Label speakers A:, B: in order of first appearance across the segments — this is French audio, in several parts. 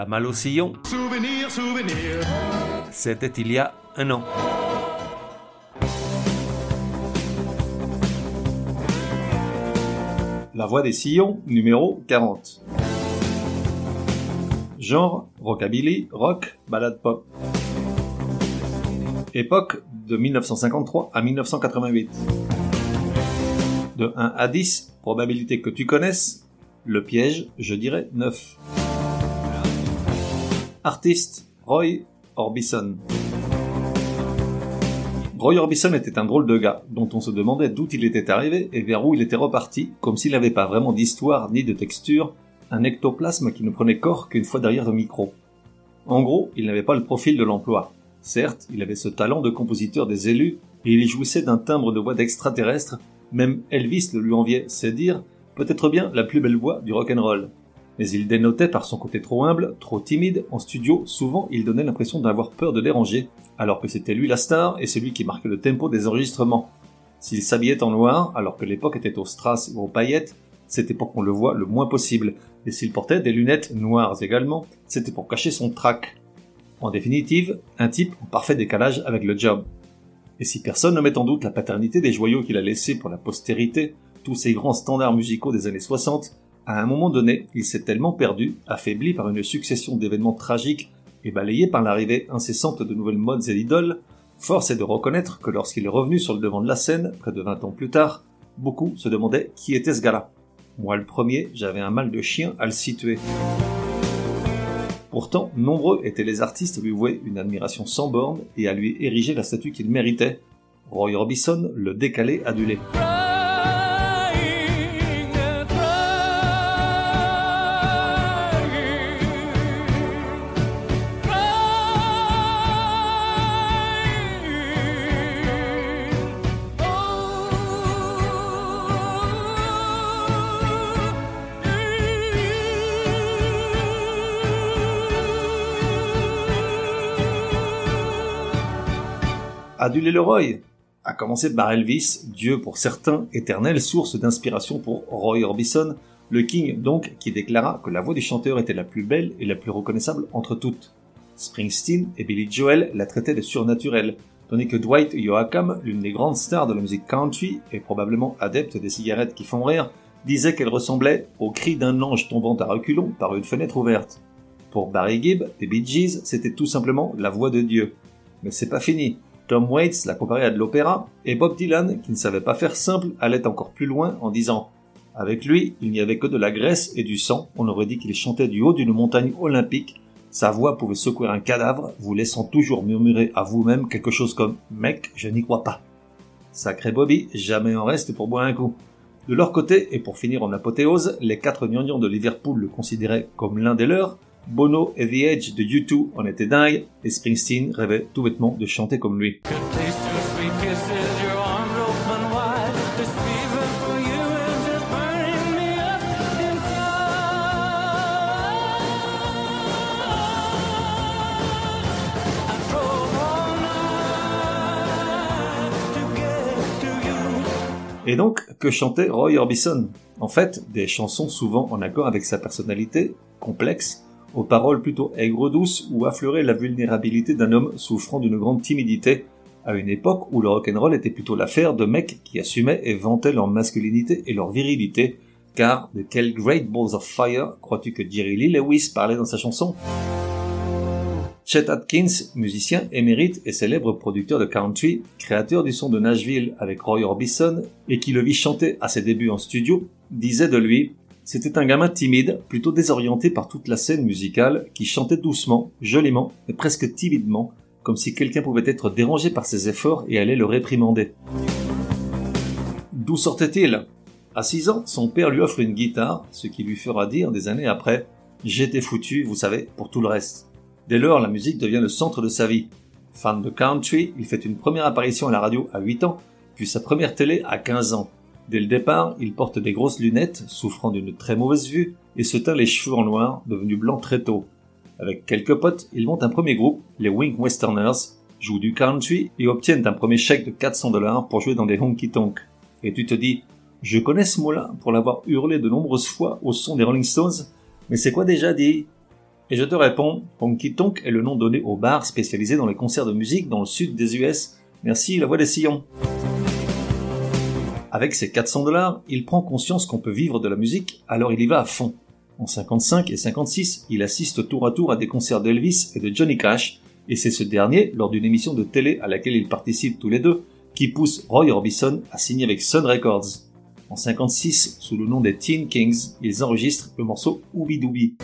A: La malle au sillon.
B: Souvenir, souvenir.
A: C'était il y a un an.
C: La voix des sillons, numéro 40. Genre, rockabilly, rock, ballade pop. Époque de 1953 à 1988. De 1 à 10, probabilité que tu connaisses, le piège, je dirais 9. Artiste, Roy Orbison. Roy Orbison était un drôle de gars, dont on se demandait d'où il était arrivé et vers où il était reparti, comme s'il n'avait pas vraiment d'histoire ni de texture, un ectoplasme qui ne prenait corps qu'une fois derrière le micro. En gros, il n'avait pas le profil de l'emploi. Certes, il avait ce talent de compositeur des élus, et il jouissait d'un timbre de voix d'extraterrestre, même Elvis le lui enviait, c'est dire, peut-être bien la plus belle voix du rock'n'roll. Mais il dénotait par son côté trop humble, trop timide, en studio, souvent il donnait l'impression d'avoir peur de déranger, alors que c'était lui la star et celui qui marquait le tempo des enregistrements. S'il s'habillait en noir, alors que l'époque était aux strass ou aux paillettes, c'était pour qu'on le voie le moins possible, et s'il portait des lunettes noires également, c'était pour cacher son trac. En définitive, un type en parfait décalage avec le job. Et si personne ne met en doute la paternité des joyaux qu'il a laissés pour la postérité, tous ces grands standards musicaux des années 60, à un moment donné, il s'est tellement perdu, affaibli par une succession d'événements tragiques et balayé par l'arrivée incessante de nouvelles modes et d'idoles, force est de reconnaître que lorsqu'il est revenu sur le devant de la scène, près de 20 ans plus tard, beaucoup se demandaient qui était ce gars-là. Moi le premier, j'avais un mal de chien à le situer. Pourtant, nombreux étaient les artistes à lui vouer une admiration sans borne et à lui ériger la statue qu'il méritait. Roy Orbison, le décalé adulé. Aduler le Roy, à commencer par Elvis, Dieu pour certains, éternelle source d'inspiration pour Roy Orbison, le King donc qui déclara que la voix du chanteur était la plus belle et la plus reconnaissable entre toutes. Springsteen et Billy Joel la traitaient de surnaturelle, tandis que Dwight Yoakam, l'une des grandes stars de la musique country et probablement adepte des cigarettes qui font rire, disait qu'elle ressemblait au cri d'un ange tombant à reculons par une fenêtre ouverte. Pour Barry Gibb des Bee Gees, c'était tout simplement la voix de Dieu. Mais c'est pas fini. Tom Waits l'a comparé à de l'opéra, et Bob Dylan, qui ne savait pas faire simple, allait encore plus loin en disant Avec lui, il n'y avait que de la graisse et du sang, on aurait dit qu'il chantait du haut d'une montagne olympique, sa voix pouvait secouer un cadavre, vous laissant toujours murmurer à vous-même quelque chose comme Mec, je n'y crois pas. Sacré Bobby, jamais en reste pour boire un coup. De leur côté, et pour finir en apothéose, les quatre gnangnans de Liverpool le considéraient comme l'un des leurs, Bono et The Edge de U2 en étaient dingues, et Springsteen rêvait tout bêtement de chanter comme lui. Et donc, que chantait Roy Orbison? En fait, des chansons souvent en accord avec sa personnalité, complexe, aux paroles plutôt aigres-douces ou affleuraient la vulnérabilité d'un homme souffrant d'une grande timidité, à une époque où le rock'n'roll était plutôt l'affaire de mecs qui assumaient et vantaient leur masculinité et leur virilité, car de quel Great Balls of Fire crois-tu que Jerry Lee Lewis parlait dans sa chanson? Chet Atkins, musicien émérite et célèbre producteur de country, créateur du son de Nashville avec Roy Orbison et qui le vit chanter à ses débuts en studio, disait de lui c'était un gamin timide, plutôt désorienté par toute la scène musicale, qui chantait doucement, joliment, mais presque timidement, comme si quelqu'un pouvait être dérangé par ses efforts et allait le réprimander. D'où sortait-il? À 6 ans, son père lui offre une guitare, ce qui lui fera dire des années après J'étais foutu, vous savez, pour tout le reste. Dès lors, la musique devient le centre de sa vie. Fan de country, il fait une première apparition à la radio à 8 ans, puis sa première télé à 15 ans. Dès le départ, il porte des grosses lunettes, souffrant d'une très mauvaise vue, et se teint les cheveux en noir, devenus blancs très tôt. Avec quelques potes, il monte un premier groupe, les Wink Westerners, jouent du country et obtiennent un premier chèque de 400 dollars pour jouer dans des honky tonk. Et tu te dis, je connais ce mot-là pour l'avoir hurlé de nombreuses fois au son des Rolling Stones, mais c'est quoi déjà dit Et je te réponds, Honky Tonk est le nom donné au bar spécialisé dans les concerts de musique dans le sud des US. Merci, la voix des sillons. Avec ses 400 dollars, il prend conscience qu'on peut vivre de la musique, alors il y va à fond. En 55 et 56, il assiste tour à tour à des concerts d'Elvis et de Johnny Cash, et c'est ce dernier, lors d'une émission de télé à laquelle ils participent tous les deux, qui pousse Roy Orbison à signer avec Sun Records. En 56, sous le nom des Teen Kings, ils enregistrent le morceau Ooby Dooby.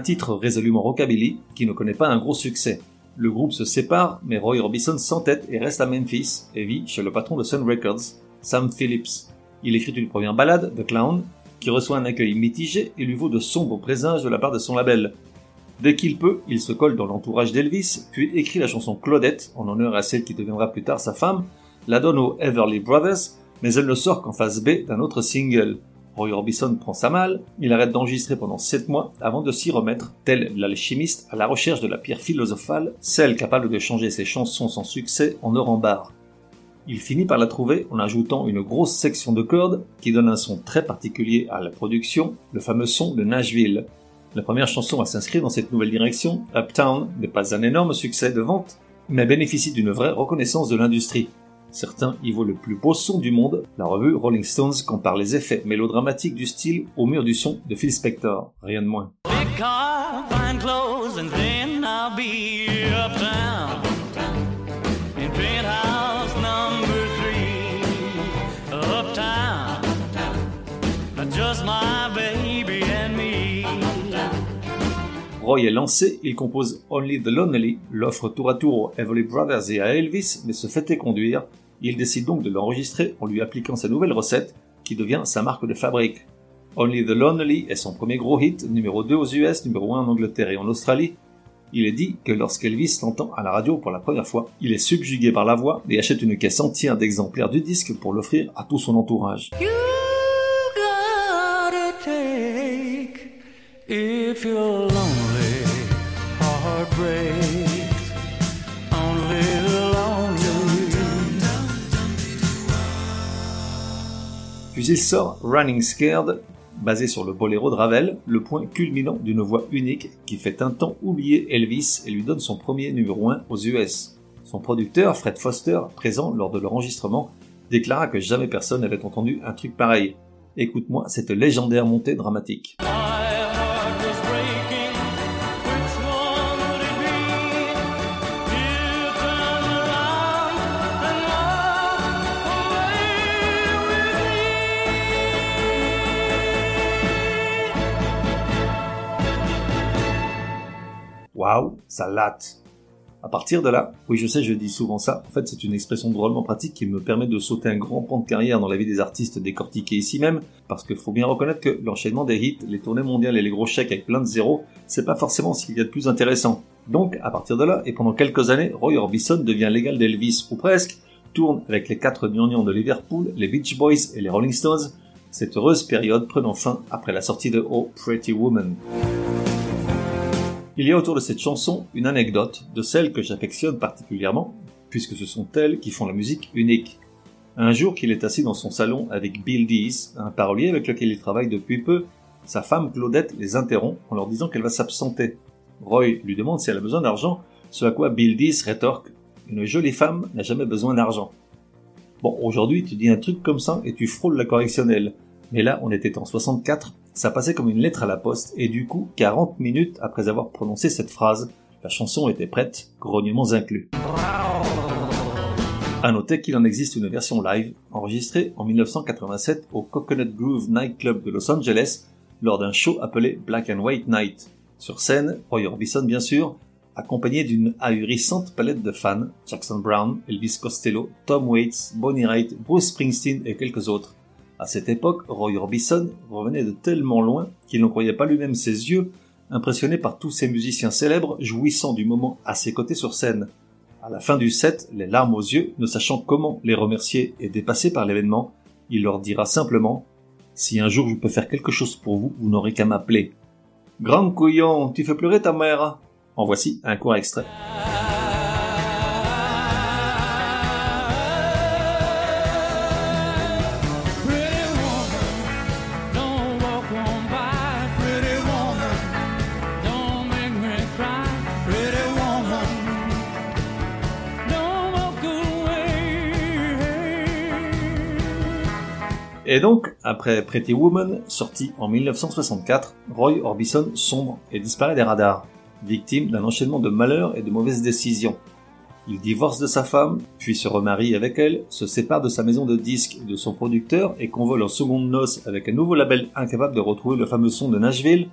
C: Un titre résolument rockabilly qui ne connaît pas un gros succès. Le groupe se sépare, mais Roy Orbison s'entête et reste à Memphis et vit chez le patron de Sun Records, Sam Phillips. Il écrit une première ballade, The Clown, qui reçoit un accueil mitigé et lui vaut de sombres présages de la part de son label. Dès qu'il peut, il se colle dans l'entourage d'Elvis, puis écrit la chanson Claudette, en honneur à celle qui deviendra plus tard sa femme, la donne aux Everly Brothers, mais elle ne sort qu'en phase B d'un autre single. Roy Orbison prend sa malle, il arrête d'enregistrer pendant 7 mois avant de s'y remettre, tel l'alchimiste à la recherche de la pierre philosophale, celle capable de changer ses chansons sans succès en or en barre. Il finit par la trouver en ajoutant une grosse section de cordes qui donne un son très particulier à la production, le fameux son de Nashville. La première chanson à s'inscrire dans cette nouvelle direction, Uptown, n'est pas un énorme succès de vente, mais bénéficie d'une vraie reconnaissance de l'industrie. Certains y voient le plus beau son du monde. La revue Rolling Stones compare les effets mélodramatiques du style au mur du son de Phil Spector. Rien de moins. Roy est lancé, il compose Only the Lonely, l'offre tour à tour aux Everly Brothers et à Elvis, mais se fait conduire. Il décide donc de l'enregistrer en lui appliquant sa nouvelle recette, qui devient sa marque de fabrique. Only the Lonely est son premier gros hit, numéro 2 aux US, numéro 1 en Angleterre et en Australie. Il est dit que lorsqu'Elvis l'entend à la radio pour la première fois, il est subjugué par la voix et achète une caisse entière d'exemplaires du disque pour l'offrir à tout son entourage. Puis il sort Running Scared, basé sur le boléro de Ravel, le point culminant d'une voix unique qui fait un temps oublier Elvis et lui donne son premier numéro 1 aux US. Son producteur, Fred Foster, présent lors de leur enregistrement, déclara que jamais personne n'avait entendu un truc pareil. Écoute-moi cette légendaire montée dramatique. Waouh, ça latte. À partir de là, oui je sais, je dis souvent ça, en fait c'est une expression drôlement pratique qui me permet de sauter un grand pan de carrière dans la vie des artistes décortiqués ici même, parce qu'il faut bien reconnaître que l'enchaînement des hits, les tournées mondiales et les gros chèques avec plein de zéros, c'est pas forcément ce qu'il y a de plus intéressant. Donc, à partir de là, et pendant quelques années, Roy Orbison devient l'égal d'Elvis, ou presque, tourne avec les quatre gnangnans de Liverpool, les Beach Boys et les Rolling Stones, cette heureuse période prenant fin après la sortie de Oh Pretty Woman. Il y a autour de cette chanson une anecdote de celle que j'affectionne particulièrement, puisque ce sont elles qui font la musique unique. Un jour qu'il est assis dans son salon avec Bill Dees, un parolier avec lequel il travaille depuis peu, sa femme Claudette les interrompt en leur disant qu'elle va s'absenter. Roy lui demande si elle a besoin d'argent, ce à quoi Bill Dees rétorque Une jolie femme n'a jamais besoin d'argent. Bon, aujourd'hui tu dis un truc comme ça et tu frôles la correctionnelle. Mais là, on était en 64 ça passait comme une lettre à la poste, et du coup, 40 minutes après avoir prononcé cette phrase, la chanson était prête, grognements inclus. À noter qu'il en existe une version live, enregistrée en 1987 au Coconut Groove Nightclub de Los Angeles, lors d'un show appelé Black and White Night. Sur scène, Roy Orbison bien sûr, accompagné d'une ahurissante palette de fans, Jackson Brown, Elvis Costello, Tom Waits, Bonnie Raitt, Bruce Springsteen et quelques autres. À cette époque, Roy Orbison revenait de tellement loin qu'il n'en croyait pas lui-même ses yeux, impressionné par tous ces musiciens célèbres jouissant du moment à ses côtés sur scène. À la fin du set, les larmes aux yeux, ne sachant comment les remercier et dépassé par l'événement, il leur dira simplement Si un jour je peux faire quelque chose pour vous, vous n'aurez qu'à m'appeler. Grand couillon, tu fais pleurer ta mère En voici un court extrait. Et donc, après Pretty Woman, sorti en 1964, Roy Orbison sombre et disparaît des radars, victime d'un enchaînement de malheurs et de mauvaises décisions. Il divorce de sa femme, puis se remarie avec elle, se sépare de sa maison de disques et de son producteur et convole en seconde noces avec un nouveau label incapable de retrouver le fameux son de Nashville.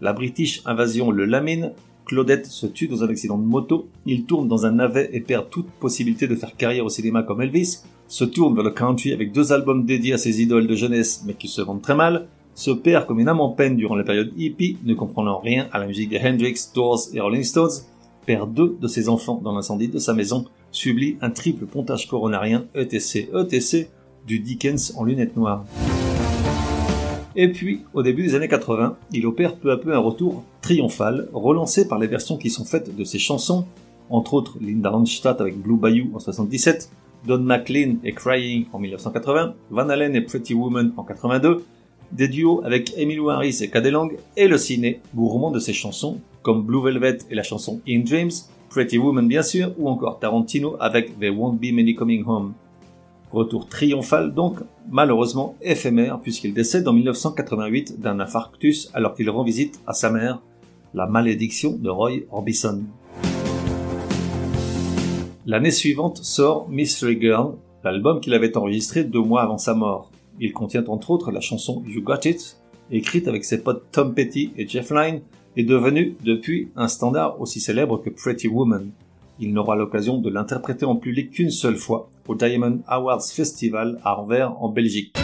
C: La British Invasion le lamine, Claudette se tue dans un accident de moto, il tourne dans un navet et perd toute possibilité de faire carrière au cinéma comme Elvis, se tourne vers le country avec deux albums dédiés à ses idoles de jeunesse mais qui se vendent très mal, se perd comme une âme en peine durant la période hippie, ne comprenant rien à la musique de Hendrix, Doors et Rolling Stones, perd deux de ses enfants dans l'incendie de sa maison, subit un triple pontage coronarien ETC ETC du Dickens en lunettes noires. Et puis, au début des années 80, il opère peu à peu un retour triomphal, relancé par les versions qui sont faites de ses chansons, entre autres Linda Ronstadt avec Blue Bayou en 77, Don McLean et Crying en 1980, Van Halen et Pretty Woman en 82, des duos avec Emilio Harris et Cadelang, et le ciné, gourmand de ses chansons, comme Blue Velvet et la chanson In Dreams, Pretty Woman bien sûr, ou encore Tarantino avec There Won't Be Many Coming Home. Retour triomphal donc, malheureusement éphémère puisqu'il décède en 1988 d'un infarctus alors qu'il rend visite à sa mère, la malédiction de Roy Orbison. L'année suivante sort Mystery Girl, l'album qu'il avait enregistré deux mois avant sa mort. Il contient entre autres la chanson You Got It, écrite avec ses potes Tom Petty et Jeff Lynne, et devenue depuis un standard aussi célèbre que Pretty Woman. Il n'aura l'occasion de l'interpréter en public qu'une seule fois, au Diamond Awards Festival à Anvers en Belgique.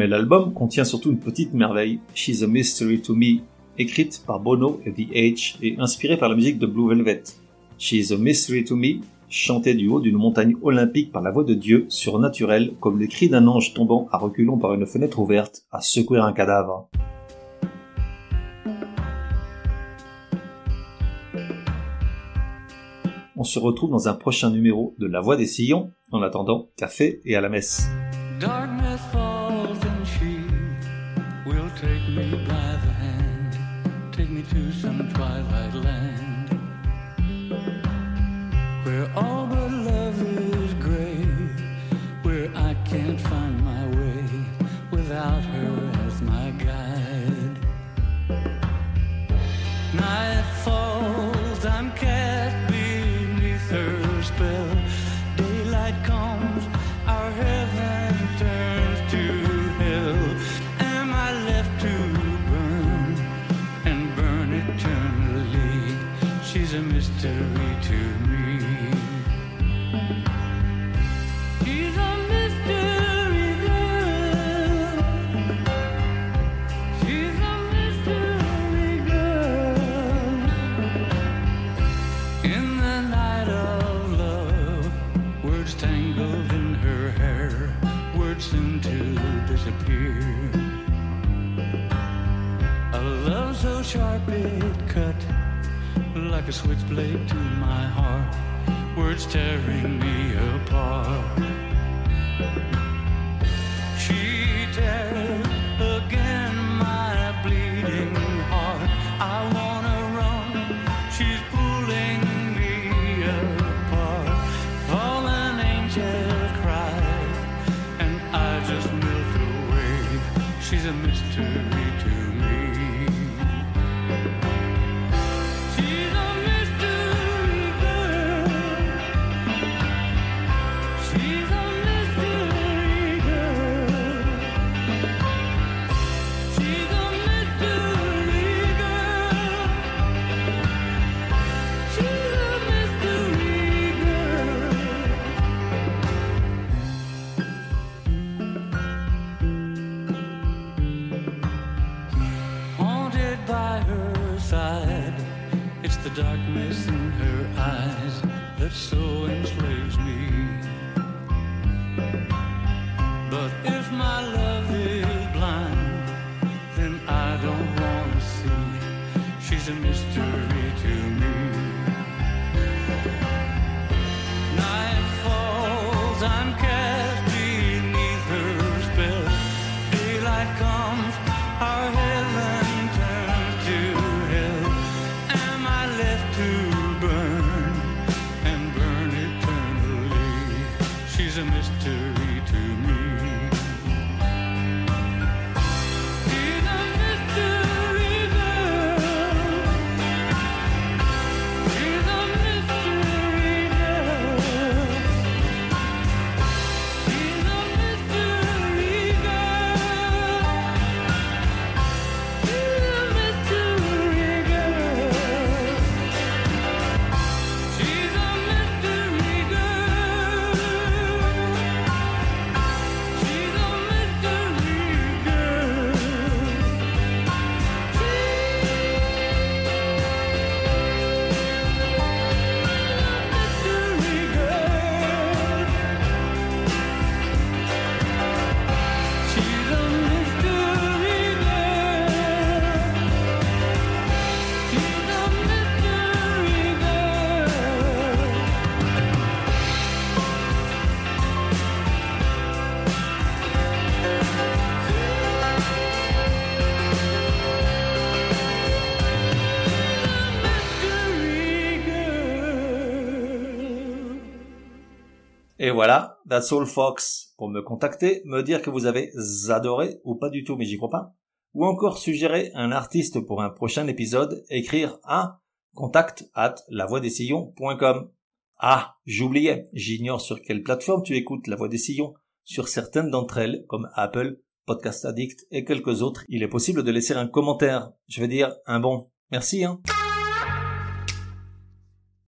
C: Mais l'album contient surtout une petite merveille, She's a Mystery to Me, écrite par Bono et The H et inspirée par la musique de Blue Velvet. She's a Mystery to Me, chantée du haut d'une montagne olympique par la voix de Dieu, surnaturelle, comme les cris d'un ange tombant à reculons par une fenêtre ouverte, à secouer un cadavre. On se retrouve dans un prochain numéro de La Voix des Sillons. En attendant, café et à la messe.
B: Where all but love is gray, where I can't find my way without her as my guide. Night falls, I'm cast beneath her spell. Daylight comes, our heaven turns to hell. Am I left to burn and burn eternally? She's a mystery to me. Sharp it cut like a switchblade to my heart, words tearing me apart. She's But if my love is blind, then I don't want to see. She's a mystery
C: Et voilà, that's all Fox. Pour me contacter, me dire que vous avez adoré ou pas du tout, mais j'y crois pas. Ou encore suggérer un artiste pour un prochain épisode, écrire à contact at lavoidessillons.com. Ah, j'oubliais, j'ignore sur quelle plateforme tu écoutes La Voix des Sillons. Sur certaines d'entre elles, comme Apple, Podcast Addict et quelques autres, il est possible de laisser un commentaire. Je veux dire, un bon. Merci, hein.